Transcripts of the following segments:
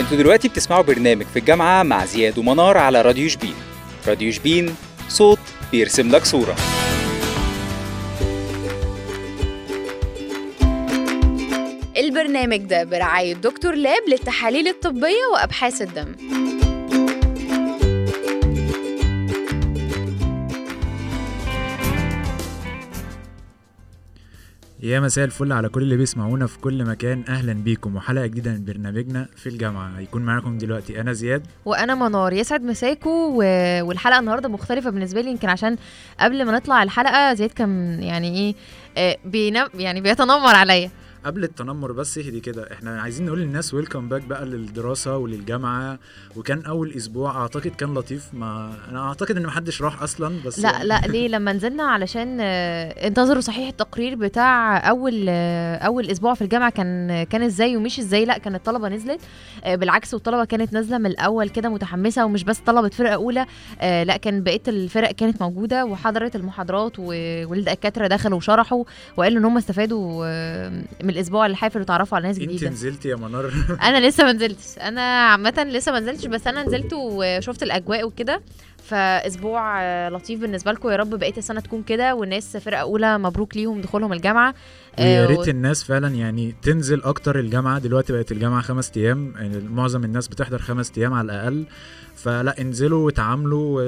أنتوا دلوقتي بتسمعوا برنامج في الجامعة مع زياد ومنار على راديو شبين. راديو شبين صوت بيرسم لك صورة. البرنامج ده برعاية دكتور لاب للتحاليل الطبية وأبحاث الدم. يا مساء الفل على كل اللي بيسمعونا في كل مكان. أهلا بيكم. وحلقة جديدة من برنامجنا في الجامعة. هيكون معاكم دلوقتي أنا زياد. وأنا منار. يسعد مساكو. و... والحلقة النهاردة مختلفة بالنسبة لي يمكن عشان قبل ما نطلع الحلقة زياد كان يعني إيه آه، بينام يعني بيتنمر عليا. قبل التنمر بس اهدي كده. إحنا عايزين نقول للناس ويلكم باك بقى للدراسة وللجامعة وكان أول أسبوع أعتقد كان لطيف. ما أنا أعتقد إن محدش راح أصلا بس لا لا ليه؟ لما نزلنا علشان آه، انتظروا صحيح التقرير بتاع أول آه، أول أسبوع في الجامعة كان كان إزاي ومش إزاي. لا كان الطلبة نزلت. آه، بالعكس والطلبة كانت نازلة من الأول كده متحمسة ومش بس طلبة فرقة أولى. لا كان بقية الفرق كانت موجودة وحضرت المحاضرات والدكاترة دخلوا وشرحوا وقالوا إن هم استفادوا من الأسبوع الحافل وتعرفوا على ناس انت جديدة. نزلتي يا منار. أنا لسه ما نزلتش. أنا عامة لسه ما نزلتش بس أنا نزلت وشفت الأجواء وكده. فأسبوع لطيف بالنسبة لكم. يا رب بقية السنة تكون كده والناس فرقة أولى مبروك ليهم دخولهم الجامعة. ويا آه، ريت الناس فعلا يعني تنزل أكتر الجامعة. دلوقتي بقت الجامعة خمس أيام. يعني معظم الناس بتحضر خمس أيام على الأقل. فلا انزلوا وتعاملوا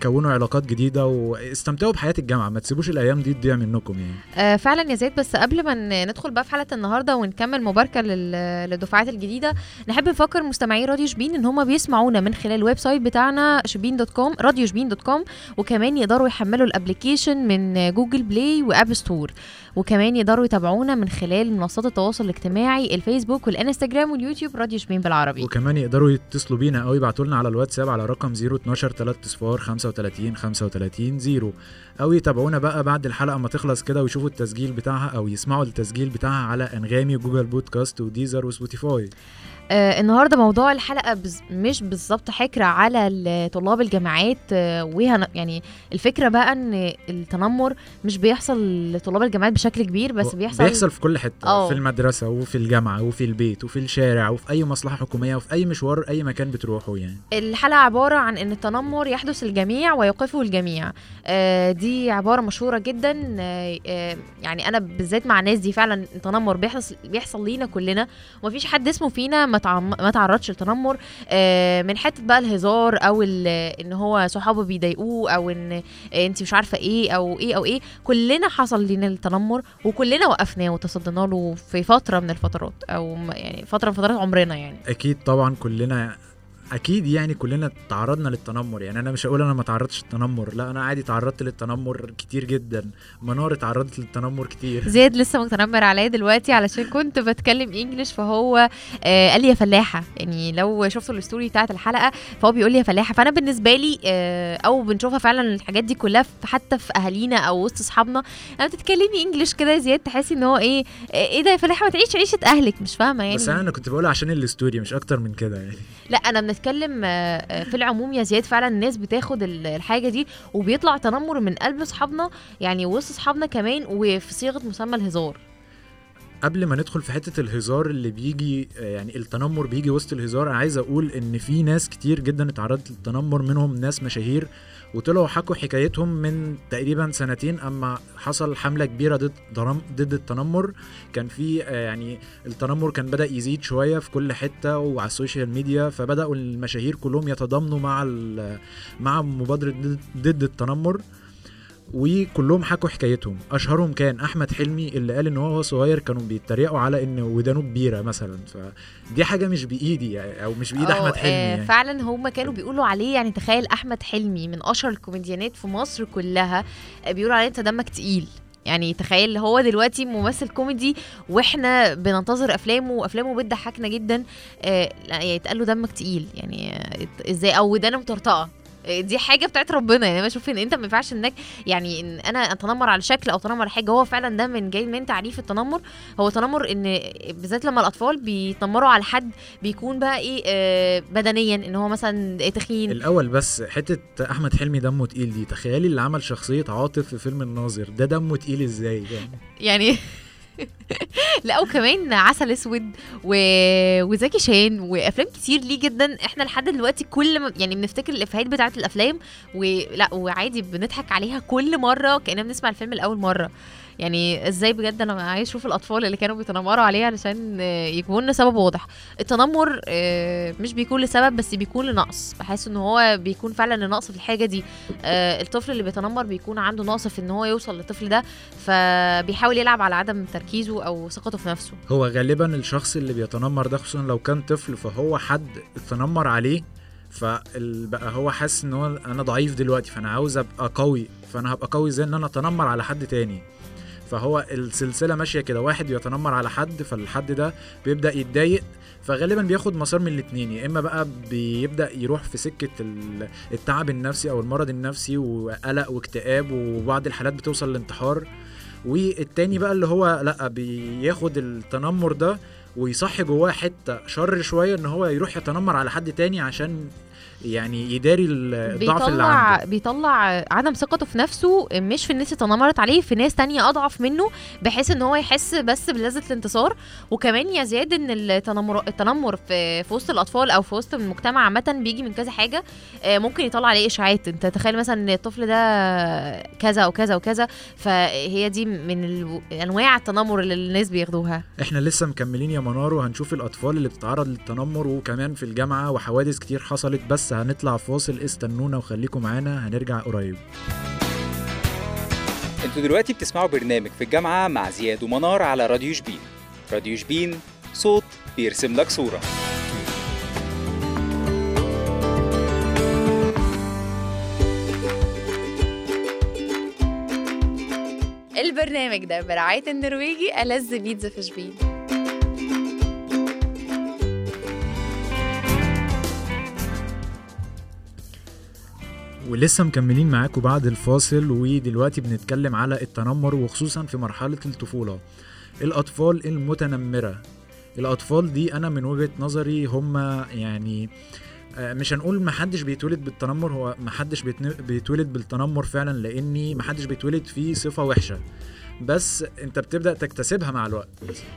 وكونوا علاقات جديدة واستمتعوا بحياة الجامعة ما تسيبوش الأيام دي تضيع منكم يعني. آه فعلا يا زيد بس قبل ما ندخل بقى في حلقة النهارده ونكمل مباركة لل- للدفعات الجديدة نحب نفكر مستمعي راديو شبين إن هم بيسمعونا من خلال ال website بتاعنا شبين dot com راديو شبين dot com وكمان يقدروا يحملوا ال application من جوجل بلاي وآب ستور. وكمان يقدروا يتابعونا من خلال منصات التواصل الاجتماعي الفيسبوك والإنستجرام واليوتيوب راديو شبين بالعربي. وكمان يقدروا يتصلوا بينا أو يبعتوا لنا على الواتساب على رقم 012 3 صفار 35 35 0 أو يتابعونا بقى بعد الحلقة ما تخلص كده ويشوفوا التسجيل بتاعها أو يسمعوا التسجيل بتاعها على أنغامي وجوجل بودكاست وديزر وسبوتيفاي. آه النهارده موضوع الحلقة بز... مش بالظبط حكر على طلاب الجامعات آه وهن... يعني الفكرة بقى إن التنمر مش بيحصل لطلاب الجامعات بشكل كبير بس بيحصل بيحصل في كل حتة آه. في المدرسة وفي الجامعة وفي البيت وفي الشارع وفي أي مصلحة حكومية وفي أي مشوار أي مكان بتروحوا يعني. الحلقة عبارة عن إن التنمر يحدث الجميع ويوقفه الجميع. آه دي عبارة مشهورة جدا. آه آه يعني أنا بالذات مع الناس دي فعلا التنمر بيحصل بيحصل لينا كلنا. ومفيش حد اسمه فينا ما تعرضش للتنمر آه من حتة بقى الهزار ال- إن هو صحابه بيضايقوه أو إن انت مش عارفة إيه أو إيه أو إيه. كلنا حصل لينا التنمر وكلنا وقفناه وتصدينا له في فترة من الفترات م- يعني فترة من فترات عمرنا يعني. أكيد طبعا كلنا أكيد يعني كلنا تعرضنا للتنمر. يعني أنا مش هقول أنا ما تعرضتش للتنمر لا أنا عادي تعرضت للتنمر كتير جدا. منار اتعرضت للتنمر كتير. زياد لسه متنمر عليا دلوقتي علشان كنت بتكلم انجلش فهو آه قال لي يا فلاحة. يعني لو شفتوا ال story بتاعت الحلقة فهو بيقول لي يا فلاحة. فأنا بالنسبة لي آه أو بنشوفها فعلا الحاجات دي كلها حتى في أهالينا أو وسط أصحابنا لما بتتكلمي English كده يا زياد تحسي إن هو إيه آه، إيه ده يا فلاحة؟ ما تعيش عيشة أهلك مش فاهمة يعني. بس أنا كنت بقول عشان ال story مش أكتر من كده يعني. لا أنا بنتكلم آه، آه، في العموم يا زياد فعلا الناس بتاخد ال- الحاجة دي وبيطلع تنمر من قلب أصحابنا يعني وسط أصحابنا كمان وفي صيغة مسمى الهزار. قبل ما ندخل في حتة الهزار اللي بيجي آه، يعني التنمر بيجي وسط الهزار أنا عايز أقول إن في ناس كتير جدا اتعرضت للتنمر منهم ناس مشاهير وطلعوا حكوا حكايتهم من تقريبا سنتين أما حصل حملة كبيرة ضد ضد التنمر. كان في آه، يعني التنمر كان بدأ يزيد شوية في كل حتة وعلى السوشيال ميديا فبدأوا المشاهير كلهم يتضامنوا مع مع مبادرة ضد التنمر. وكلهم حكوا حكايتهم. أشهرهم كان أحمد حلمي اللي قال إن هو صغير كانوا بيتريقوا على إن ودانه كبيرة مثلا. فدي حاجة مش بإيدي يعني أو مش بإيد أو، أحمد حلمي آه، يعني. فعلا هم كانوا بيقولوا عليه يعني تخيل أحمد حلمي من أشهر الكوميديانات في مصر كلها آه، بيقولوا عليه أنت دمك تقيل. يعني تخيل هو دلوقتي ممثل كوميدي وإحنا بننتظر أفلامه وأفلامه بتضحكنا جدا آه لا يتقال له دمك تقيل. يعني آه، إزاي؟ أو ودانه مطرطقة. آه، دي حاجة بتاعت ربنا. يعني أنا بشوف إن أنت ما ينفعش إنك يعني إن أنا أتنمر على شكل أو أتنمر على حاجة. هو فعلا ده من جاي من تعريف التنمر. هو تنمر إن بالذات لما الأطفال بيتنمروا على حد بيكون بقى إيه آه بدنيا. إن هو مثلا تخين. الأول بس حتة أحمد حلمي دمه تقيل دي. تخيلي اللي عمل شخصية عاطف في فيلم الناظر. ده دمه تقيل إزاي؟ يعني يعني لا وكمان عسل أسود و... وزكي شان وأفلام كتير ليه جدا. إحنا لحد دلوقتي كل ما يعني بنفتكر الإفيهات بتاعة الأفلام ولا وعادي بنضحك عليها كل مرة كأننا بنسمع الفيلم لأول مرة. يعني إزاي بجد أنا عايز أشوف الاطفال اللي كانوا بيتنمروا عليه علشان يكون لنا سبب واضح. التنمر آه، مش بيكون لسبب بس بيكون لنقص. بحس ان هو بيكون فعلا لنقص في الحاجة دي. آه، الطفل اللي بيتنمر بيكون عنده نقص في ان هو يوصل للطفل ده فبيحاول يلعب على عدم تركيزه أو ثقته في نفسه. هو غالبا الشخص اللي بيتنمر ده خصوصا لو كان طفل فهو حد اتنمر عليه فبقى هو حاسس ان هو أنا ضعيف دلوقتي فأنا عاوز أبقى قوي فأنا هبقى قوي زي إن أنا أتنمر على حد تاني؟ فهو السلسلة ماشية كده واحد يتنمر على حد فالحد ده بيبدأ يتضايق فغالبا بياخد مسار من الاتنين يا إما بقى بيبدأ يروح في سكة ال- التعب النفسي أو المرض النفسي وقلق واكتئاب وبعض الحالات بتوصل للانتحار والتاني بقى اللي هو لأ بياخد التنمر ده ويصحي جواه حتة شر شوية إن هو يروح يتنمر على حد تاني عشان يعني يداري الضعف اللي عنده. بيطلع عدم ثقته في نفسه مش في الناس اللي تنمرت عليه في ناس تانية أضعف منه بحيث إن هو يحس بس بلذة الانتصار. وكمان يزيد إن التنمر التنمر في في وسط الأطفال أو في وسط المجتمع عامة بيجي من كذا حاجة آه، ممكن يطلع عليه إشاعات. أنت تخيل مثلا إن الطفل ده كذا وكذا وكذا فهي دي من أنواع التنمر اللي الناس بياخدوها. إحنا لسه مكملين يا منار وهنشوف الأطفال اللي بتتعرض للتنمر وكمان في الجامعة وحوادث كتير حصلت بس هنطلع فاصل استنونا وخليكم معانا هنرجع قريب. أنتوا دلوقتي بتسمعوا برنامج في الجامعة مع زياد ومنار على راديو شبين. راديو شبين صوت بيرسم لك صورة. البرنامج ده برعاية النرويجي ألذ بيتزا في شبين. ولسه مكملين معاكم بعد الفاصل ودلوقتي بنتكلم على التنمر وخصوصا في مرحلة الطفولة. الأطفال المتنمرة. الأطفال دي أنا من وجهة نظري هم يعني آه، مش هنقول محدش بيتولد بالتنمر هو محدش بيتولد بالتنمر فعلا لأني محدش بيتولد فيه صفة وحشة. بس انت بتبدأ تكتسبها مع الوقت.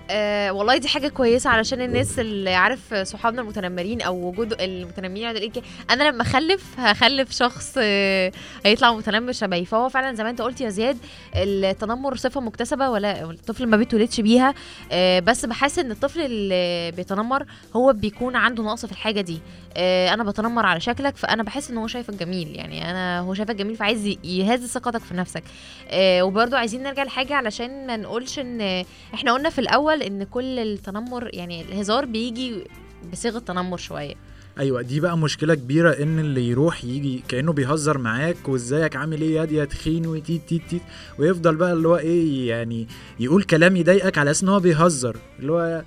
آه والله دي حاجة كويسة علشان الناس اللي عارف صحابنا المتنمرين أو وجود المتنمرين إيه، أنا لما أخلف هخلف شخص آه هيطلع متنمر شبهي. فهو فعلا زي ما أنت قلت يا زياد التنمر صفة مكتسبة ولا الطفل ما بيتولدش بيها. آه بس بحس إن الطفل اللي بيتنمر هو بيكون عنده نقص في الحاجة دي. آه أنا بتنمر على شكلك فأنا بحس إن هو شايفك جميل. يعني أنا هو شايفك جميل فعايز يهز ثقتك في نفسك. آه وبرده عايزين نرجع لحاجة علشان ما نقولش إن إحنا قلنا في الأول إن كل التنمر يعني الهزار بيجي بصيغة تنمر شوية. أيوه دي بقى مشكلة كبيرة إن اللي يروح يجي كأنه بيهزر معاك وإزيك عامل إيه؟ ياد يا تخين وتيت تيت تيت. ويفضل بقى اللي هو إيه يعني يقول كلام يضايقك على أساس إن هو بيهزر. اللي هو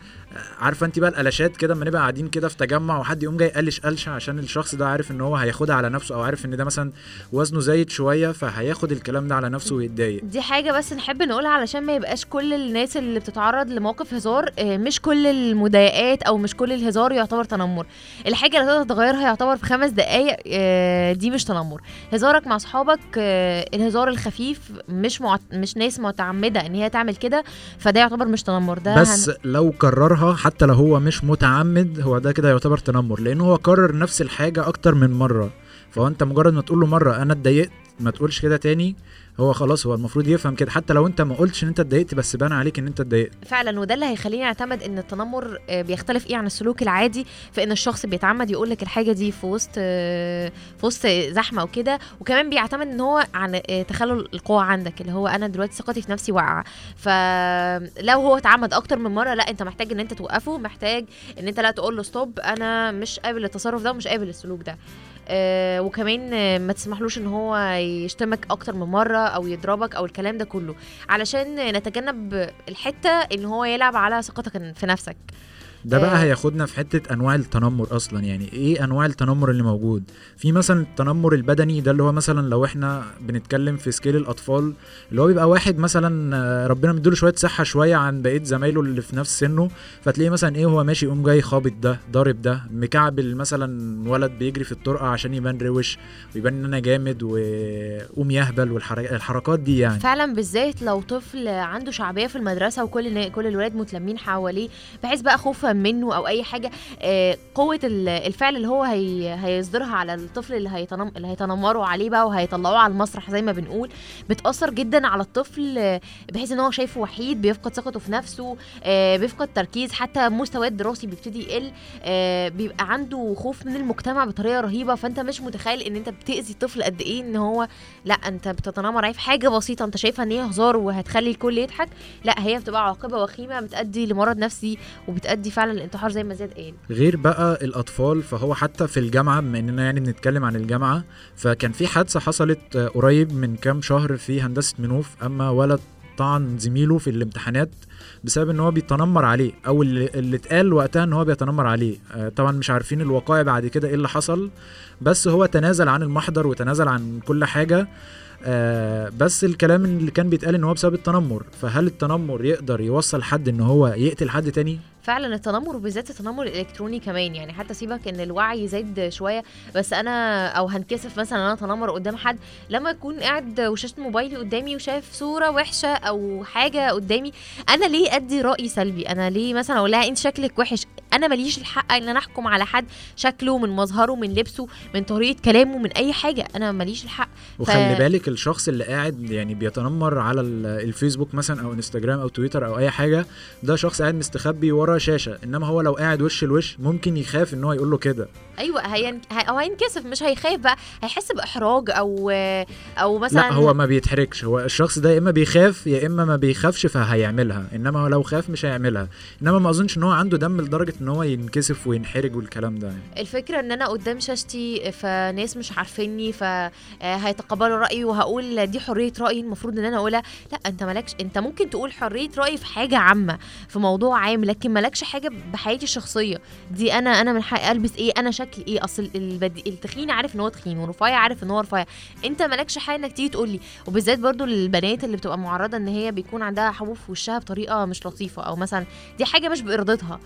عارفة انت بقى القلاشات كده اما نبقى قاعدين كده في تجمع وحد يقوم جاي قلش قلشه عشان الشخص ده عارف ان هو هياخدها على نفسه أو عارف ان ده مثلا وزنه زايد شوية فهياخد الكلام ده على نفسه ويتضايق. دي حاجة بس نحب نقولها علشان ما يبقاش كل الناس اللي بتتعرض لمواقف هزار آه، مش كل المضايقات أو مش كل الهزار يعتبر تنمر. الحاجة اللي تقدر تغيرها يعتبر في خمس دقايق آه، دي مش تنمر. هزارك مع أصحابك آه، الهزار الخفيف مش معت... مش ناس متعمدة إن هي تعمل كده فده يعتبر مش تنمر. ده بس لو كررها حتى لو هو مش متعمد هو ده كده يعتبر تنمر لأنه هو كرر نفس الحاجة أكتر من مرة. فهو أنت مجرد ما تقول له مرة أنا اتضايقت ما تقولش كده تاني هو خلاص هو المفروض يفهم كده. حتى لو انت ما قلتش إن انت اتضايقت بس بان عليك إن انت اتضايقت. فعلا وده اللي هيخليني أعتمد إن التنمر آه، بيختلف إيه عن السلوك العادي في إن الشخص بيتعمد يقول لك الحاجة دي في وسط آه، في وسط زحمة وكده. وكمان بيعتمد إن هو عن آه، تخلل القوة عندك اللي هو أنا دلوقتي ثقتي في نفسي واقعة. فلو هو اتعمد أكتر من مرة لأ أنت محتاج إن أنت توقفه محتاج إن أنت لا تقول له stop أنا مش قابل التصرف ده ومش قابل السلوك ده. آه وكمان ما تسمحلوش إن هو يشتمك أكتر من مرة أو يضربك أو الكلام ده كله علشان نتجنب الحتة إن هو يلعب على ثقتك في نفسك. ده بقى آه. هياخدنا في حتة أنواع التنمر أصلا. يعني إيه أنواع التنمر اللي موجود؟ في مثلا التنمر البدني ده اللي هو مثلا لو إحنا بنتكلم في scale الأطفال اللي هو بيبقى واحد مثلا آه، ربنا مديله شوية صحة شوية عن بقية زمايله اللي في نفس سنه فتلاقيه مثلا إيه هو ماشي يقوم جاي خابط ده ضارب ده مكعبل مثلا ولد بيجري في الطرقة عشان يبان روش ويبان إن أنا جامد وقوم يهبل والحركات دي يعني. فعلا بالذات لو طفل عنده شعبية في المدرسة وكل كل الولاد متلمين حواليه بحيث بقى خوفا منه أو أي حاجة آه، قوة ال- الفعل اللي هو هي هيصدرها على الطفل اللي هيتنم اللي هيتنمروا عليه بقى وهيطلعوه على المسرح زي ما بنقول. بتأثر جدا على الطفل بحيث إن هو شايفه وحيد بيفقد ثقته في نفسه آه، بيفقد تركيز حتى مستواه الدراسي بيبتدي يقل آه، بيبقى عنده خوف من المجتمع بطريقة رهيبة. فأنت مش متخيل إن أنت بتأذي الطفل قد إيه إن هو لأ أنت بتتنمر عليه في حاجة بسيطة. أنت شايفها إن هي هزار وهتخلي الكل يضحك لأ هي بتبقى عاقبة وخيمة بتؤدي لمرض نفسي وبتؤدي فعلا للانتحار زي ما زياد قال. غير بقى الأطفال فهو حتى في الجامعة بما إننا يعني بنتكلم عن الجامعة فكان في حادثة حصلت آه، قريب من كام شهر في هندسة منوف أما ولد طعن زميله في الامتحانات بسبب إن هو بيتنمر عليه أو اللي, اللي اتقال وقتها إن هو بيتنمر عليه. آه، طبعا مش عارفين الوقائع بعد كده إيه اللي حصل بس هو تنازل عن المحضر وتنازل عن كل حاجة. آه بس الكلام اللي كان بيتقال إن هو بسبب التنمر فهل التنمر يقدر يوصل حد إن هو يقتل حد تاني؟ فعلا التنمر وبالذات التنمر الإلكتروني كمان. يعني حتى سيبك إن الوعي زاد شوية بس أنا أو هنكسف مثلا إن أنا أتنمر قدام حد لما أكون قاعد وشاشة موبايلي قدامي وشايف صورة وحشة أو حاجة قدامي أنا ليه أدي رأي سلبي؟ أنا ليه مثلا أقول لها أنت شكلك وحش؟ أنا ماليش الحق إن أنا أحكم على حد شكله من مظهره من لبسه من طريقة كلامه من أي حاجة. أنا ماليش الحق. وخلي بالك الشخص اللي قاعد يعني بيتنمر على ال- الفيسبوك مثلا أو إنستجرام أو تويتر أو أي حاجة ده شخص قاعد مستخبي ورا شاشة. إنما هو لو قاعد وش لوش ممكن يخاف إن هو يقول له كده. أيوه هين... هي... أو هينكسف مش هيخاف بقى. هيحس بإحراج أو أو مثلا لا هو ما بيتحركش هو الشخص ده يا إما بيخاف يا إما ما بيخافش فهيعملها. إنما هو لو خاف مش هيعملها. إنما ما أظنش إن هو عنده دم لدرجة ان هو ينكسف وينحرج والكلام ده يعني. الفكرة ان أنا قدام شاشتي فناس مش عارفيني فهيتقبلوا رأيي وهقول دي حرية رأيي المفروض ان أنا اقولها. لا انت مالكش انت ممكن تقول حرية رأيي في حاجة عامة في موضوع عام لكن مالكش حاجة بحياتي الشخصية. دي أنا أنا من حقي البس إيه أنا شكلي إيه اصل البدي... التخين عارف ان هو تخين ورفيع عارف ان هو رفيع. انت مالكش حاجة انك تيجي تقول لي. وبالذات برضو البنات اللي بتبقى معرضة ان هي بيكون عندها حبوب في وشها بطريقة مش لطيفة أو مثلا دي حاجة مش بارادتها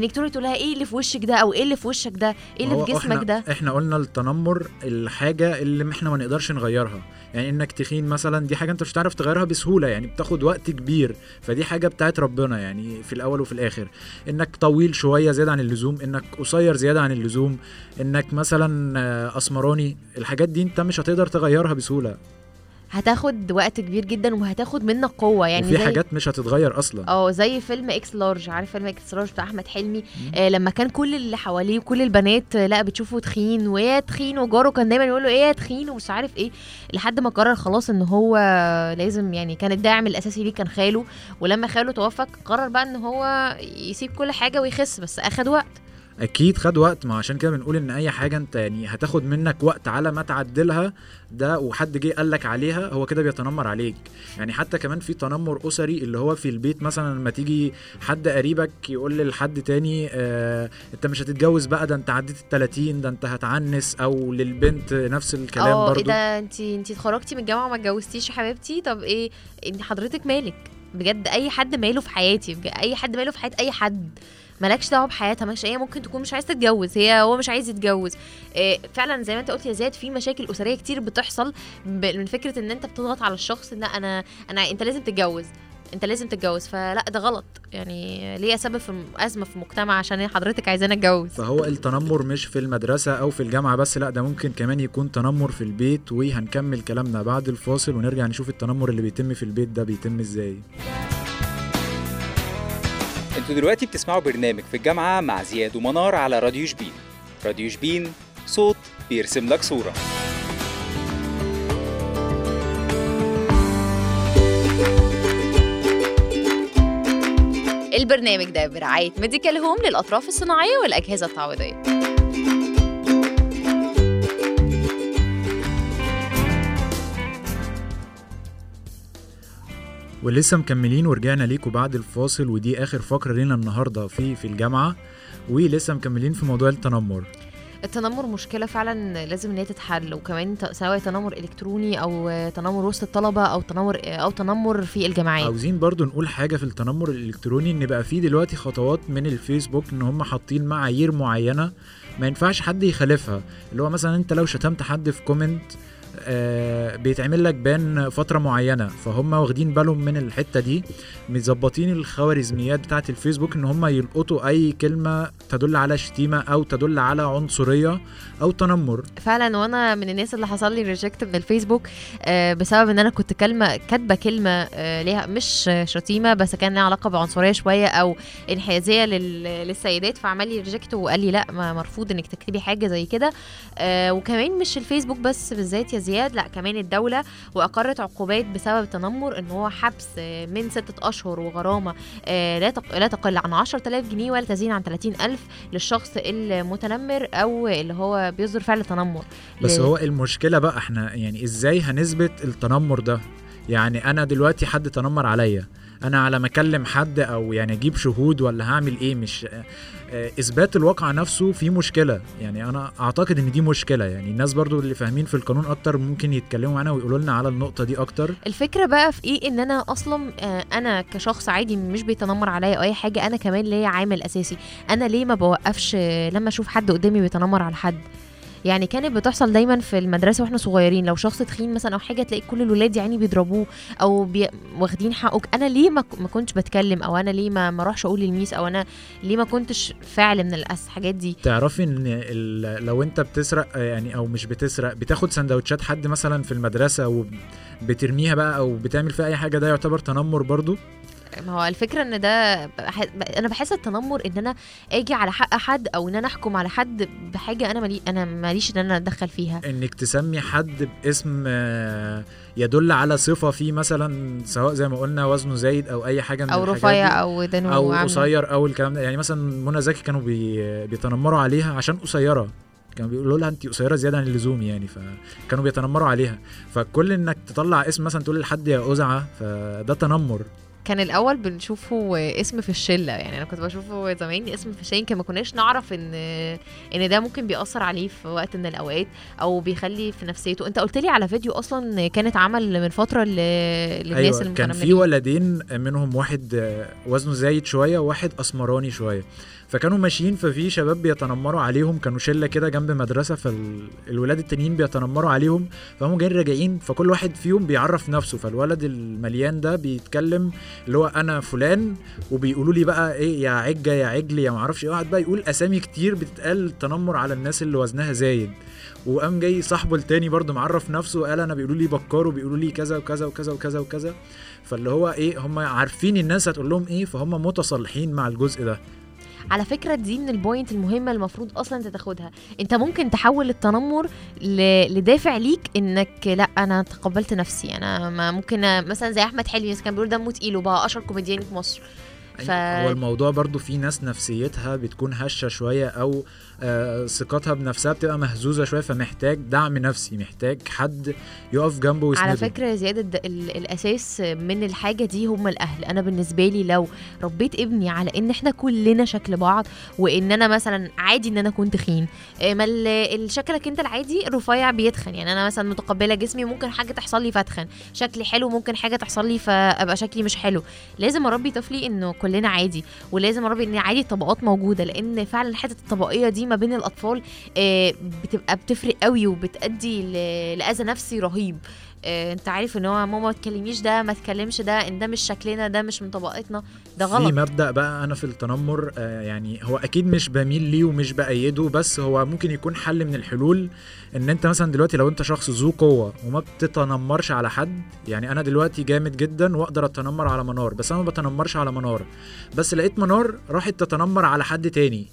فانك تروحي تقول لها إيه اللي في وشك ده أو إيه اللي في وشك ده؟ إيه اللي في جسمك ده؟ إحنا قلنا التنمر الحاجة اللي إحنا ما نقدرش نغيرها. يعني إنك تخين مثلا دي حاجة أنت مش هتعرف تغيرها بسهولة يعني بتاخد وقت كبير. فدي حاجة بتاعت ربنا يعني في الأول وفي الآخر. إنك طويل شوية زيادة عن اللزوم إنك قصير زيادة عن اللزوم إنك مثلا آه، أسمراني الحاجات دي أنت مش هتقدر تغيرها بسهولة. هتاخد وقت كبير جدا وهتاخد منك قوة يعني زي حاجات مش هتتغير أصلا. آه زي فيلم إكس لارج. عارف فيلم إكس لارج بتاع أحمد حلمي؟ آه لما كان كل اللي حواليه وكل البنات آه، لا بتشوفه تخين ويا تخين وجاره كان دايما يقول له إيه يا تخين؟ ومش عارف إيه. لحد ما قرر خلاص إن هو لازم يعني كان الداعم الأساسي ليه كان خاله. ولما خاله توفى قرر بقى إن هو يسيب كل حاجة ويخس بس أخد وقت. أكيد خد وقت ما عشان كده بنقول إن أي حاجة أنت يعني هتاخد منك وقت على ما تعدلها ده وحد جه قال لك عليها هو كده بيتنمر عليك. يعني حتى كمان في تنمر أسري اللي هو في البيت مثلا لما تيجي حد قريبك يقول لحد تاني آه أنت مش هتتجوز بقى ده أنت عديت ال 30 ده أنت هتعنس أو للبنت نفس الكلام آه إيه ده؟ أنت أنت اتخرجتي من الجامعة وما اتجوزتيش يا حبيبتي؟ طب إيه؟ حضرتك مالك؟ بجد أي حد ماله في حياتي بجد أي حد ماله في حياة أي حد. مالكش دعوة بحياتها مش هي ممكن تكون مش عايز تتجوز هي هو مش عايز يتجوز. إيه فعلا زي ما أنت قلت يا زياد في مشاكل أسرية كتير بتحصل من فكرة إن أنت بتضغط على الشخص ان أنا أنا أنت لازم تتجوز أنت لازم تتجوز. فلا ده غلط. يعني ليه سبب في أزمة في المجتمع عشان حضرتك عايزاني أتجوز. فهو التنمر مش في المدرسة أو في الجامعة بس لا ده ممكن كمان يكون تنمر في البيت وهنكمل كلامنا بعد الفاصل ونرجع نشوف التنمر اللي بيتم في البيت ده بيتم إزاي. أنتوا دلوقتي بتسمعوا برنامج في الجامعة مع زياد ومنار على راديو شبين. راديو شبين صوت بيرسم لك صورة. البرنامج ده برعاية ميديكال هوم للأطراف الصناعية والأجهزة التعويضية. ولسه مكملين ورجعنا ليكم بعد الفاصل ودي آخر فقرة لينا النهارده في في الجامعة. ولسه مكملين في موضوع التنمر. التنمر مشكلة فعلا لازم إن هي تتحل وكمان سواء تنمر إلكتروني أو تنمر وسط الطلبة أو تنمر أو تنمر في الجامعات. عاوزين برضو نقول حاجة في التنمر الإلكتروني إن بقى في دلوقتي خطوات من الفيسبوك إن هم حاطين معايير معينة ما ينفعش حد يخالفها. اللي هو مثلا أنت لو شتمت حد في كومنت بيتعمل لك ban فترة معينة فهم واخدين بالهم من الحتة دي مظبطين الخوارزميات بتاعة الفيسبوك إن هم يلقطوا أي كلمة تدل على شتيمة أو تدل على عنصرية أو تنمر. فعلا وأنا من الناس اللي حصل لي reject من الفيسبوك آه، بسبب إن أنا كنت كلمة كاتبة كلمة آه، ليها مش شتيمة بس كان لها علاقة بعنصرية شوية أو انحيازية لل- للسيدات فعمل لي reject وقال لي لأ مرفوض إنك تكتبي حاجة زي كده. آه، وكمان مش الفيسبوك بس بالذات يا زياد لأ كمان الدولة وأقرت عقوبات بسبب التنمر إن هو حبس من ستة أشهر وغرامة آه، لا لا تقل عن 10000 جنيه ولا تزيد عن 30000 للشخص المتنمر أو اللي هو بيصدر فعل تنمر. بس هو المشكلة بقى إحنا يعني إزاي هنثبت التنمر ده؟ يعني أنا دلوقتي حد تنمر عليا أنا على ما أكلم حد أو يعني أجيب شهود ولا هعمل إيه مش آه، إثبات الواقع نفسه في مشكلة. يعني أنا أعتقد إن دي مشكلة. يعني الناس برضو اللي فاهمين في القانون أكتر ممكن يتكلموا معانا ويقولوا لنا على النقطة دي أكتر. الفكرة بقى في إيه؟ إن أنا أصلا آه، أنا كشخص عادي مش بيتنمر عليا أي حاجة أنا كمان ليا عامل أساسي. أنا ليه ما بوقفش لما أشوف حد قدامي بيتنمر على حد؟ يعني كانت بتحصل دايما في المدرسة وإحنا صغيرين. لو شخص تخين مثلا أو حاجة تلاقي كل الولاد يعني بيضربوه أو بي... واخدين حقك أنا ليه ما, ما كنتش بتكلم أو أنا ليه ما ما أروحش أقول للميس أو أنا ليه ما كنتش فاعل من الأس حاجات دي؟ تعرفي إن لو أنت بتسرق يعني أو مش بتسرق بتاخد سندوتشات حد مثلا في المدرسة وبترميها بقى أو بتعمل فيها أي حاجة ده يعتبر تنمر برضو؟ ما هو الفكرة إن ده بح... أنا بحس التنمر إن أنا آجي على حق حد أو إن أنا أحكم على حد بحاجة أنا مالي أنا ماليش إن أنا أتدخل فيها إنك تسمي حد باسم يدل على صفة فيه مثلا سواء زي ما قلنا وزنه زايد أو أي حاجة من أو رفيع. أو دانه أو. قصير أو الكلام ده يعني مثلا منى زكي كانوا بي بيتنمروا عليها عشان قصيرة كانوا بيقولوا لها انت قصيرة زيادة عن اللزوم يعني فكانوا بيتنمروا عليها فكل إنك تطلع اسم مثلا تقول لحد يا أزعة فده تنمر كان الأول بنشوفه اسم في الشلة. يعني أنا كنت بشوفه زمان اسم في الشلة يمكن ما كناش نعرف إن إن ده ممكن بيأثر عليه في وقت من الأوقات أو بيخلي في نفسيته. أنت قلت لي على فيديو أصلا كانت عمل من فترة. للناس أيوه كان في المتنمرين ولدين منهم واحد آه، وزنه زايد شوية وواحد أسمراني شوية. فكانوا ماشيين ففي شباب بيتنمروا عليهم. كانوا شلة كده جنب مدرسة فالولاد التانيين بيتنمروا عليهم. فهم جايين راجعين فكل واحد فيهم بيعرف نفسه. فالولد المليان ده بيتكلم اللي هو أنا فلان وبيقولوا لي بقى إيه يا عجة يا عجل يا معرفش إيه. قعد بقى يقول أسامي كتير بتتقال تنمر على الناس اللي وزنها زايد. وقام جاي صاحبه التاني برضه معرف نفسه قال أنا بيقولوا لي بكار وبيقولوا لي كذا وكذا وكذا وكذا وكذا. فاللي هو إيه هم عارفين الناس هتقول لهم إيه فهم متصالحين مع الجزء ده. على فكرة دي من ال point المهمة المفروض أصلا أنت تاخدها. أنت ممكن تحول التنمر ل... لدافع ليك إنك لا أنا تقبلت نفسي. أنا ما ممكن مثلا زي أحمد حلمي كان بيقول دمه تقيل وبقى أشهر كوميديان في مصر. ف... هو الموضوع برضو في ناس نفسيتها بتكون هشة شوية أو آه ثقتها بنفسها بتبقى مهزوزة شوية فمحتاج دعم نفسي محتاج حد يقف جنبه ويسنده. على فكرة يا زياد ال- الأساس من الحاجة دي هم الأهل. أنا بالنسبة لي لو ربيت ابني على إن إحنا كلنا شكل بعض وإن أنا مثلا عادي إن أنا أكون تخين إيه، ما شكلك أنت العادي الرفيع بيتخن. يعني أنا مثلا متقبلة جسمي ممكن حاجة تحصل لي فاتخن شكلي حلو ممكن حاجة تحصل لي فأبقى شكلي مش حلو. لازم أربي طفلي إنه كلنا عادي ولازم اربي إن عادي الطبقات موجودة لأن فعلا حتة الطبقية دي ما بين الأطفال آه، بتبقى بتفرق قوي وبتأدي ل- لأذى نفسي رهيب. آه، انت عارف ان هو ماما ما تكلميش ده ما تكلمش ده ان ده مش شكلنا ده مش من طبقتنا. ده في غلط. مبدأ بقى أنا في التنمر آه، يعني هو أكيد مش بميل ليه ومش بأيده بس هو ممكن يكون حل من الحلول إن أنت مثلا دلوقتي لو أنت شخص ذو قوة وما بتتنمرش على حد يعني أنا دلوقتي جامد جدا وأقدر أتنمر على منار بس أنا ما بتنمرش على منار بس لقيت منار راحت تتنمر على حد تاني.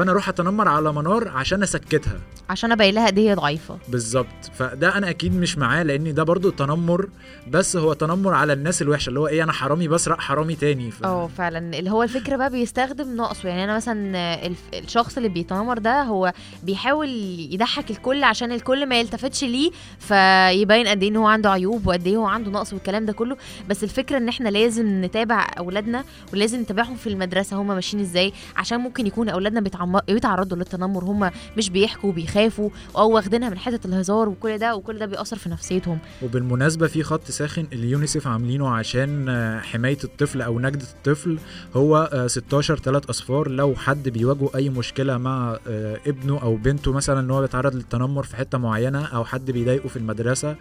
فأنا أروح أتنمر على منار عشان أسكتها. عشان أبين لها قد هي ضعيفة. بالظبط. فده أنا أكيد مش معاه لأن ده برضو تنمر بس هو تنمر على الناس الوحشة اللي هو إيه أنا حرامي بسرق حرامي تاني. ف... آه فعلا. اللي هو الفكرة بقى بيستخدم نقصه. يعني أنا مثلا الف- الشخص اللي بيتنمر ده هو بيحاول يضحك الكل عشان الكل ما يلتفتش ليه فيبين قد إيه إن هو عنده عيوب وقد إيه هو عنده نقص والكلام ده كله. بس الفكرة إن إحنا لازم نتابع أولادنا ولازم نتابعهم في المدرسة هم ماشيين إزاي عشان ممكن يكون أولادنا بيتعم- بيتعرضوا للتنمر هم مش بيحكوا وبيخافوا أو واخدينها من حتة الهزار وكل ده وكل ده بيأثر في نفسيتهم. وبالمناسبة في خط ساخن اليونيسيف عاملينه عشان آه، حماية الطفل أو نجدة الطفل هو آه، 16 3 أصفار. لو حد بيواجهه أي مشكلة مع آه، ابنه أو بنته مثلا إن هو بيتعرض للتنمر في حتة معينة أو حد بيضايقه في المدرسة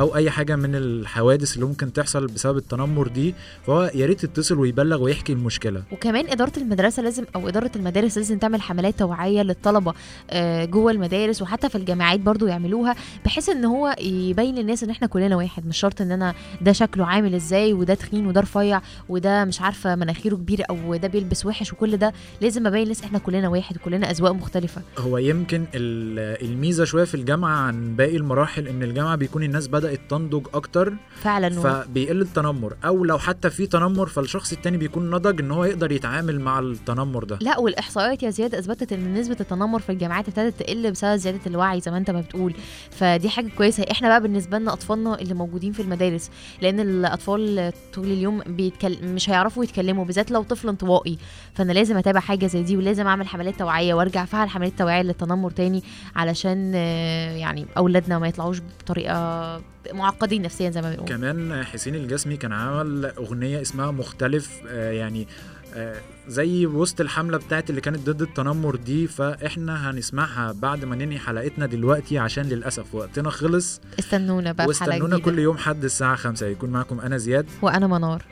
أو أي حاجة من الحوادث اللي ممكن تحصل بسبب التنمر دي فهو يا ريت يتصل ويبلغ ويحكي المشكلة. وكمان إدارة المدرسة لازم أو إدارة المدارس لازم تعمل حملات توعية للطلبة آه، جوه المدارس وحتى في الجامعات برضو يعملوها بحيث إن هو يبين للناس إن إحنا كلنا واحد مش شرط إن أنا ده شكله عامل إزاي وده تخين وده رفيع وده مش عارفة مناخيره كبيره أو ده بيلبس وحش وكل ده لازم أبين للناس إحنا كلنا واحد وكلنا أذواق مختلفة. هو يمكن ال- الميزة شوية في الجامعة عن باقي المراحل إن الجامعة بيكون الناس بدأت تنضج أكتر. فعلا. فبيقل التنمر. أو لو حتى في تنمر فالشخص التاني بيكون نضج إن هو يقدر يتعامل مع التنمر ده. لا والإحصائيات يا زياد أثبتت إن نسبة التنمر في الجامعات ابتدت تقل بسبب زيادة الوعي زي ما أنت ما بتقول. فدي حاجة كويسة. إحنا بقى بالنسبة لنا أطفالنا اللي موجودين في المدارس لأن الأطفال طول اليوم بيتكل... مش هيعرفوا يتكلموا بالذات لو طفل انطوائي. فأنا لازم أتابع حاجة زي دي ولازم أعمل حملات توعية وأرجع فعل حملات توعيه للتنمر تاني علشان آه، يعني أولادنا ما يطلعوش بطريقة معقدين نفسيا زي ما بنقول كمان حسين الجسمي كان عمل أغنية اسمها مختلف آه، يعني آه، زي وسط الحملة بتاعت اللي كانت ضد التنمر دي فإحنا هنسمعها بعد ما ننهي حلقتنا دلوقتي عشان للأسف وقتنا خلص. استنونا بقى واستنونا كل يوم حد الساعة 5 يكون معكم أنا زياد. وأنا منار.